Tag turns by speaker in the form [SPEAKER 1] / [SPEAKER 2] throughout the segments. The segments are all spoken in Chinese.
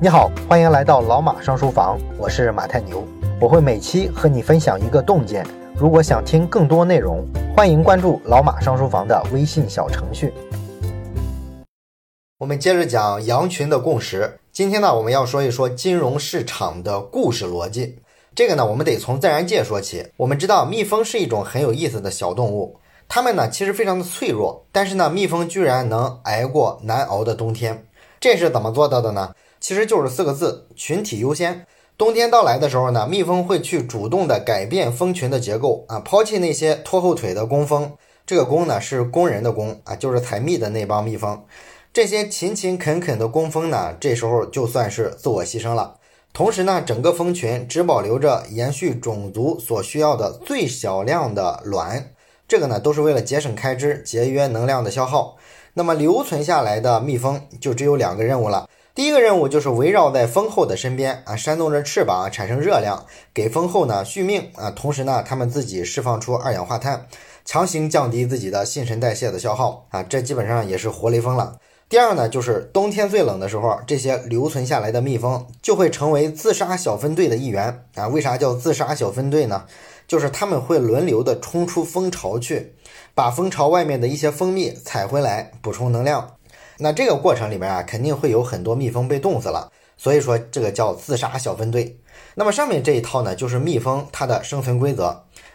[SPEAKER 1] 你好，欢迎来到老马上书房，我是马太牛，我会每期和你分享一个洞见。如果想听更多内容，欢迎关注老马上书房的微信小程序。我们接着讲羊群的共识。今天呢，我们要说一说金融市场的故事逻辑。这个呢，我们得从自然界说起。我们知道，蜜蜂是一种很有意思的小动物，它们呢其实非常的脆弱，但是呢，蜜蜂居然能挨过难熬的冬天，这是怎么做到的呢？其实就是四个字：群体优先。冬天到来的时候呢，蜜蜂会去主动的改变蜂群的结构啊，抛弃那些拖后腿的工蜂。这个工呢是工人的工啊，就是采蜜的那帮蜜蜂。这些勤勤恳恳的工蜂呢，这时候就算是自我牺牲了。同时呢，整个蜂群只保留着延续种族所需要的最小量的卵，这个呢都是为了节省开支、节约能量的消耗。那么留存下来的蜜蜂就只有两个任务了。第一个任务就是围绕在蜂后的身边啊，扇动着翅膀产生热量，给蜂后呢续命啊。同时呢，它们自己释放出二氧化碳，强行降低自己的新陈代谢的消耗啊。这基本上也是活雷锋了。第二呢，就是冬天最冷的时候，这些留存下来的蜜蜂就会成为自杀小分队的一员啊。为啥叫自杀小分队呢？就是他们会轮流的冲出蜂巢去，把蜂巢外面的一些蜂蜜采回来补充能量。那这个过程里面啊，肯定会有很多蜜蜂被冻死了，所以说这个叫自杀小分队。那么上面这一套呢，就是蜜蜂它的生存规则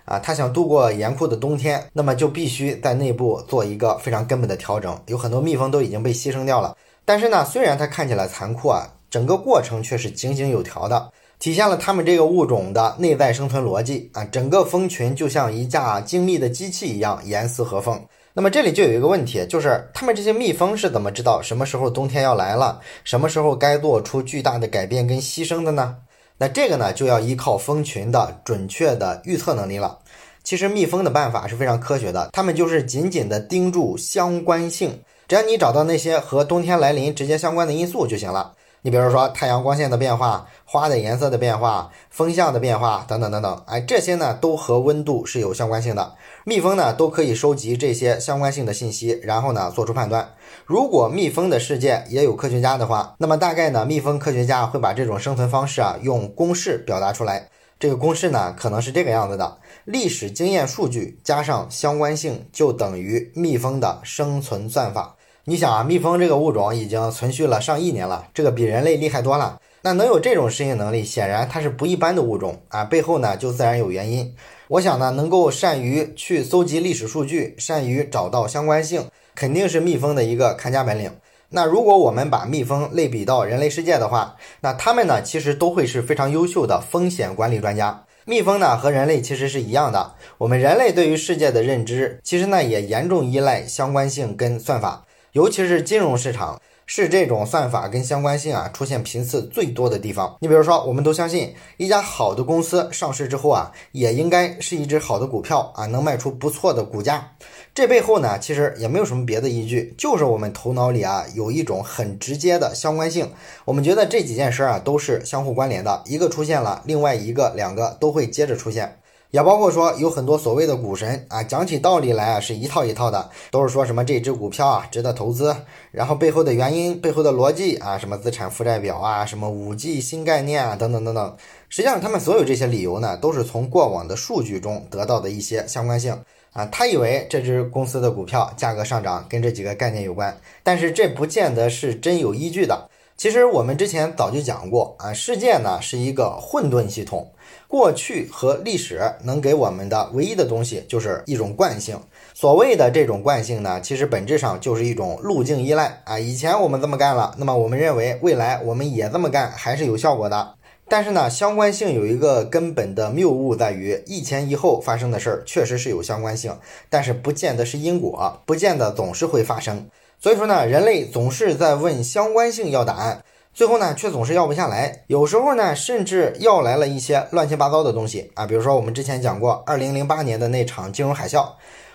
[SPEAKER 1] 啊，它想度过严酷的冬天，那么就必须在内部做一个非常根本的调整。有很多蜜蜂都已经被牺牲掉了，但是呢，虽然它看起来残酷啊，整个过程却是井井有条的，体现了它们这个物种的内在生存逻辑啊。整个蜂群就像一架精密的机器一样，严丝合缝。那么这里就有一个问题，就是他们这些蜜蜂是怎么知道什么时候冬天要来了，什么时候该做出巨大的改变跟牺牲的呢？那这个呢，就要依靠蜂群的准确的预测能力了。其实蜜蜂的办法是非常科学的，它们就是紧紧的盯住相关性，只要你找到那些和冬天来临直接相关的因素就行了。你比如说太阳光线的变化、花的颜色的变化、风向的变化等等等等，哎，这些呢都和温度是有相关性的。蜜蜂呢都可以收集这些相关性的信息，然后呢做出判断。如果蜜蜂的世界也有科学家的话，那么大概呢蜜蜂科学家会把这种生存方式啊用公式表达出来。这个公式呢可能是这个样子的：历史经验数据加上相关性就等于蜜蜂的生存算法。你想啊，蜜蜂这个物种已经存续了上亿年了，这个比人类厉害多了。那能有这种适应能力，显然它是不一般的物种啊，背后呢就自然有原因。我想呢，能够善于去搜集历史数据，善于找到相关性，肯定是蜜蜂的一个看家本领。那如果我们把蜜蜂类比到人类世界的话，那它们呢其实都会是非常优秀的风险管理专家。蜜蜂呢和人类其实是一样的，我们人类对于世界的认知，其实呢也严重依赖相关性跟算法。尤其是金融市场，是这种算法跟相关性啊出现频次最多的地方。你比如说，我们都相信一家好的公司上市之后啊，也应该是一只好的股票啊，能卖出不错的股价。这背后呢，其实也没有什么别的依据，就是我们头脑里啊有一种很直接的相关性。我们觉得这几件事啊都是相互关联的，一个出现了，另外一个、两个都会接着出现。也包括说有很多所谓的股神啊，讲起道理来啊是一套一套的，都是说什么这只股票啊值得投资，然后背后的原因、背后的逻辑啊，什么资产负债表啊，什么五 G 新概念啊，等等等等。实际上，他们所有这些理由呢，都是从过往的数据中得到的一些相关性啊。他以为这只公司的股票价格上涨跟这几个概念有关，但是这不见得是真有依据的。其实我们之前早就讲过啊，世界呢是一个混沌系统。过去和历史能给我们的唯一的东西就是一种惯性。所谓的这种惯性呢，其实本质上就是一种路径依赖啊。以前我们这么干了，那么我们认为未来我们也这么干还是有效果的。但是呢，相关性有一个根本的谬误在于，一前一后发生的事儿确实是有相关性，但是不见得是因果，不见得总是会发生。所以说呢，人类总是在问相关性要答案。最后呢，却总是要不下来。有时候呢，甚至要来了一些乱七八糟的东西啊，比如说我们之前讲过，二零零八年的那场金融海啸。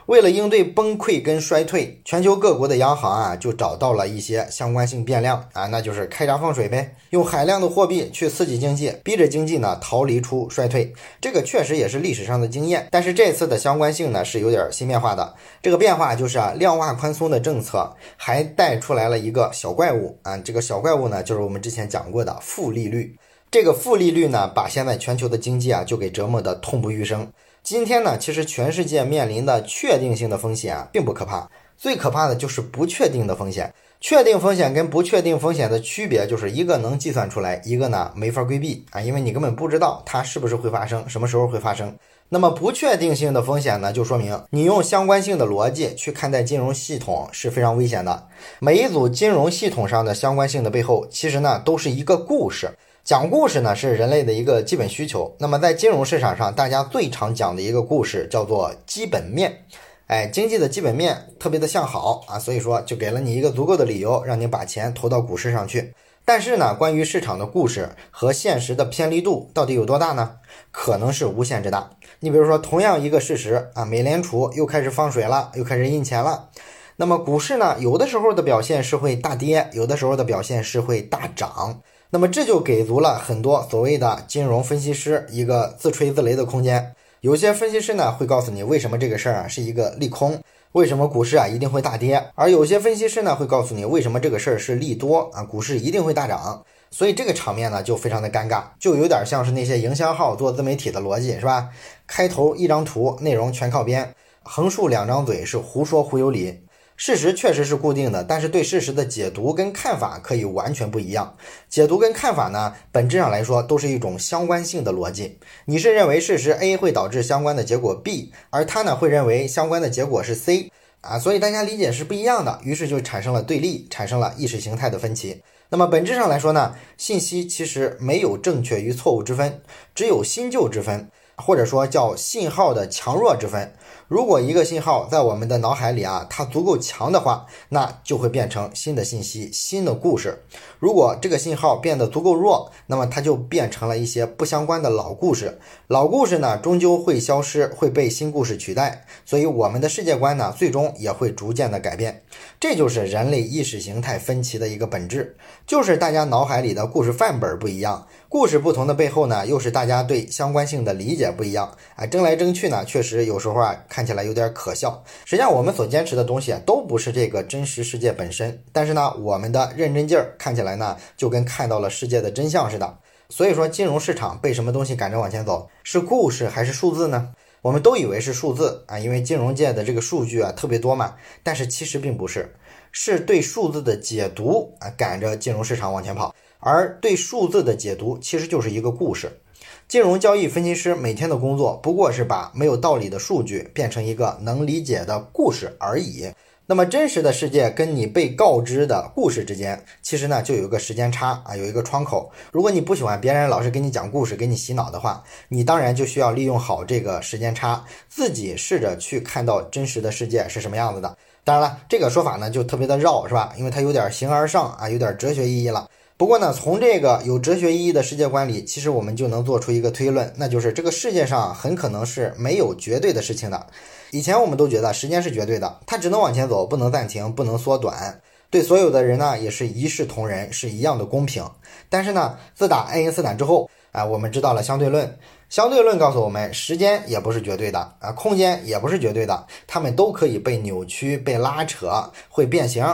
[SPEAKER 1] 为了应对崩溃跟衰退，全球各国的央行啊就找到了一些相关性变量啊，那就是开闸放水呗，用海量的货币去刺激经济，逼着经济呢逃离出衰退。这个确实也是历史上的经验，但是这次的相关性呢是有点新变化的。这个变化就是啊，量化宽松的政策还带出来了一个小怪物啊，这个小怪物呢就是我们之前讲过的负利率。这个负利率呢，把现在全球的经济啊就给折磨得痛不欲生。今天呢，其实全世界面临的确定性的风险啊，并不可怕，最可怕的就是不确定的风险。确定风险跟不确定风险的区别，就是一个能计算出来，一个呢没法规避啊，因为你根本不知道它是不是会发生，什么时候会发生。那么不确定性的风险呢，就说明你用相关性的逻辑去看待金融系统是非常危险的。每一组金融系统上的相关性的背后，其实呢都是一个故事。讲故事呢是人类的一个基本需求。那么在金融市场上，大家最常讲的一个故事叫做基本面。哎，经济的基本面特别的向好啊，所以说就给了你一个足够的理由，让你把钱投到股市上去。但是呢，关于市场的故事和现实的偏离度到底有多大呢？可能是无限之大。你比如说，同样一个事实啊，美联储又开始放水了，又开始印钱了。那么股市呢，有的时候的表现是会大跌，有的时候的表现是会大涨。那么这就给足了很多所谓的金融分析师一个自吹自擂的空间。有些分析师呢会告诉你为什么这个事儿啊是一个利空，为什么股市啊一定会大跌；而有些分析师呢会告诉你为什么这个事儿是利多啊，股市一定会大涨。所以这个场面呢就非常的尴尬，就有点像是那些营销号做自媒体的逻辑是吧？开头一张图，内容全靠编，横竖两张嘴是胡说胡有理。事实确实是固定的，但是对事实的解读跟看法可以完全不一样。解读跟看法呢，本质上来说都是一种相关性的逻辑。你是认为事实 A 会导致相关的结果 B，而他呢会认为相关的结果是 C 啊，所以大家理解是不一样的，于是就产生了对立，产生了意识形态的分歧。那么本质上来说呢，信息其实没有正确与错误之分，只有新旧之分，或者说叫信号的强弱之分。如果一个信号在我们的脑海里啊，它足够强的话，那就会变成新的信息、新的故事。如果这个信号变得足够弱，那么它就变成了一些不相关的老故事。老故事呢，终究会消失，会被新故事取代。所以我们的世界观呢，最终也会逐渐的改变。这就是人类意识形态分歧的一个本质，就是大家脑海里的故事范本不一样。故事不同的背后呢，又是大家对相关性的理解不一样。哎，争来争去呢，确实有时候啊。看起来有点可笑，实际上我们所坚持的东西啊，都不是这个真实世界本身。但是呢，我们的认真劲儿看起来呢，就跟看到了世界的真相似的。所以说，金融市场被什么东西赶着往前走？是故事还是数字呢？我们都以为是数字啊，因为金融界的这个数据啊特别多嘛。但是其实并不是，是对数字的解读啊赶着金融市场往前跑，而对数字的解读其实就是一个故事。金融交易分析师每天的工作不过是把没有道理的数据变成一个能理解的故事而已。那么真实的世界跟你被告知的故事之间，其实呢就有一个时间差啊，有一个窗口。如果你不喜欢别人老是给你讲故事、给你洗脑的话，你当然就需要利用好这个时间差，自己试着去看到真实的世界是什么样子的。当然了，这个说法呢就特别的绕，是吧？因为它有点形而上啊，有点哲学意义了。不过呢，从这个有哲学意义的世界观里，其实我们就能做出一个推论，那就是这个世界上很可能是没有绝对的事情的。以前我们都觉得时间是绝对的，它只能往前走，不能暂停，不能缩短，对所有的人呢也是一视同仁，是一样的公平。但是呢，自打爱因斯坦之后，啊，我们知道了相对论。相对论告诉我们，时间也不是绝对的，啊，空间也不是绝对的，它们都可以被扭曲、被拉扯、会变形，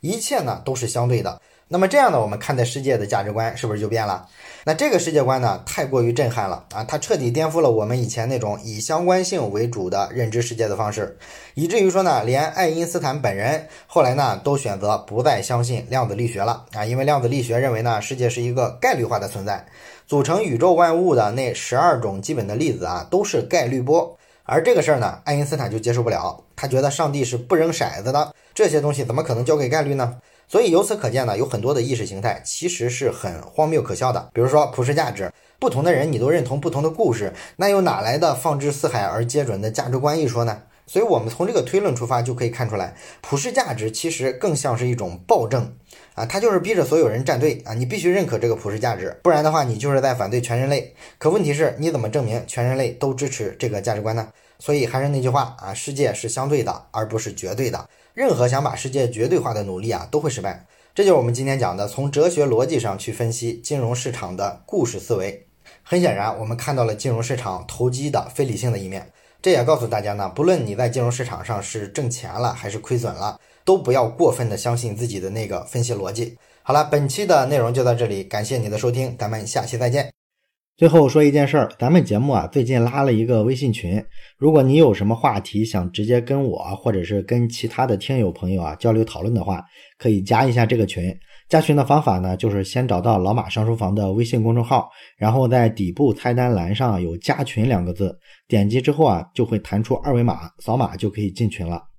[SPEAKER 1] 一切呢都是相对的。那么这样呢，我们看待世界的价值观是不是就变了？那这个世界观呢，太过于震撼了啊！它彻底颠覆了我们以前那种以相关性为主的认知世界的方式，以至于说呢，连爱因斯坦本人后来呢，都选择不再相信量子力学了啊！因为量子力学认为呢，世界是一个概率化的存在，组成宇宙万物的那十二种基本的粒子啊，都是概率波。而这个事儿呢，爱因斯坦就接受不了，他觉得上帝是不扔骰子的，这些东西怎么可能交给概率呢？所以由此可见呢，有很多的意识形态其实是很荒谬可笑的。比如说普世价值，不同的人你都认同不同的故事，那又哪来的放之四海而皆准的价值观一说呢？所以我们从这个推论出发就可以看出来，普世价值其实更像是一种暴政啊，它就是逼着所有人站队啊，你必须认可这个普世价值，不然的话你就是在反对全人类。可问题是，你怎么证明全人类都支持这个价值观呢？所以还是那句话啊，世界是相对的，而不是绝对的。任何想把世界绝对化的努力啊，都会失败。这就是我们今天讲的，从哲学逻辑上去分析金融市场的故事思维。很显然，我们看到了金融市场投机的非理性的一面。这也告诉大家呢，不论你在金融市场上是挣钱了还是亏损了，都不要过分的相信自己的那个分析逻辑。好了，本期的内容就到这里，感谢你的收听，咱们下期再见。最后说一件事儿，咱们节目啊最近拉了一个微信群，如果你有什么话题想直接跟我或者是跟其他的听友朋友啊交流讨论的话，可以加一下这个群。加群的方法呢，就是先找到老马上书房的微信公众号，然后在底部菜单栏上有加群两个字，点击之后啊就会弹出二维码，扫码就可以进群了。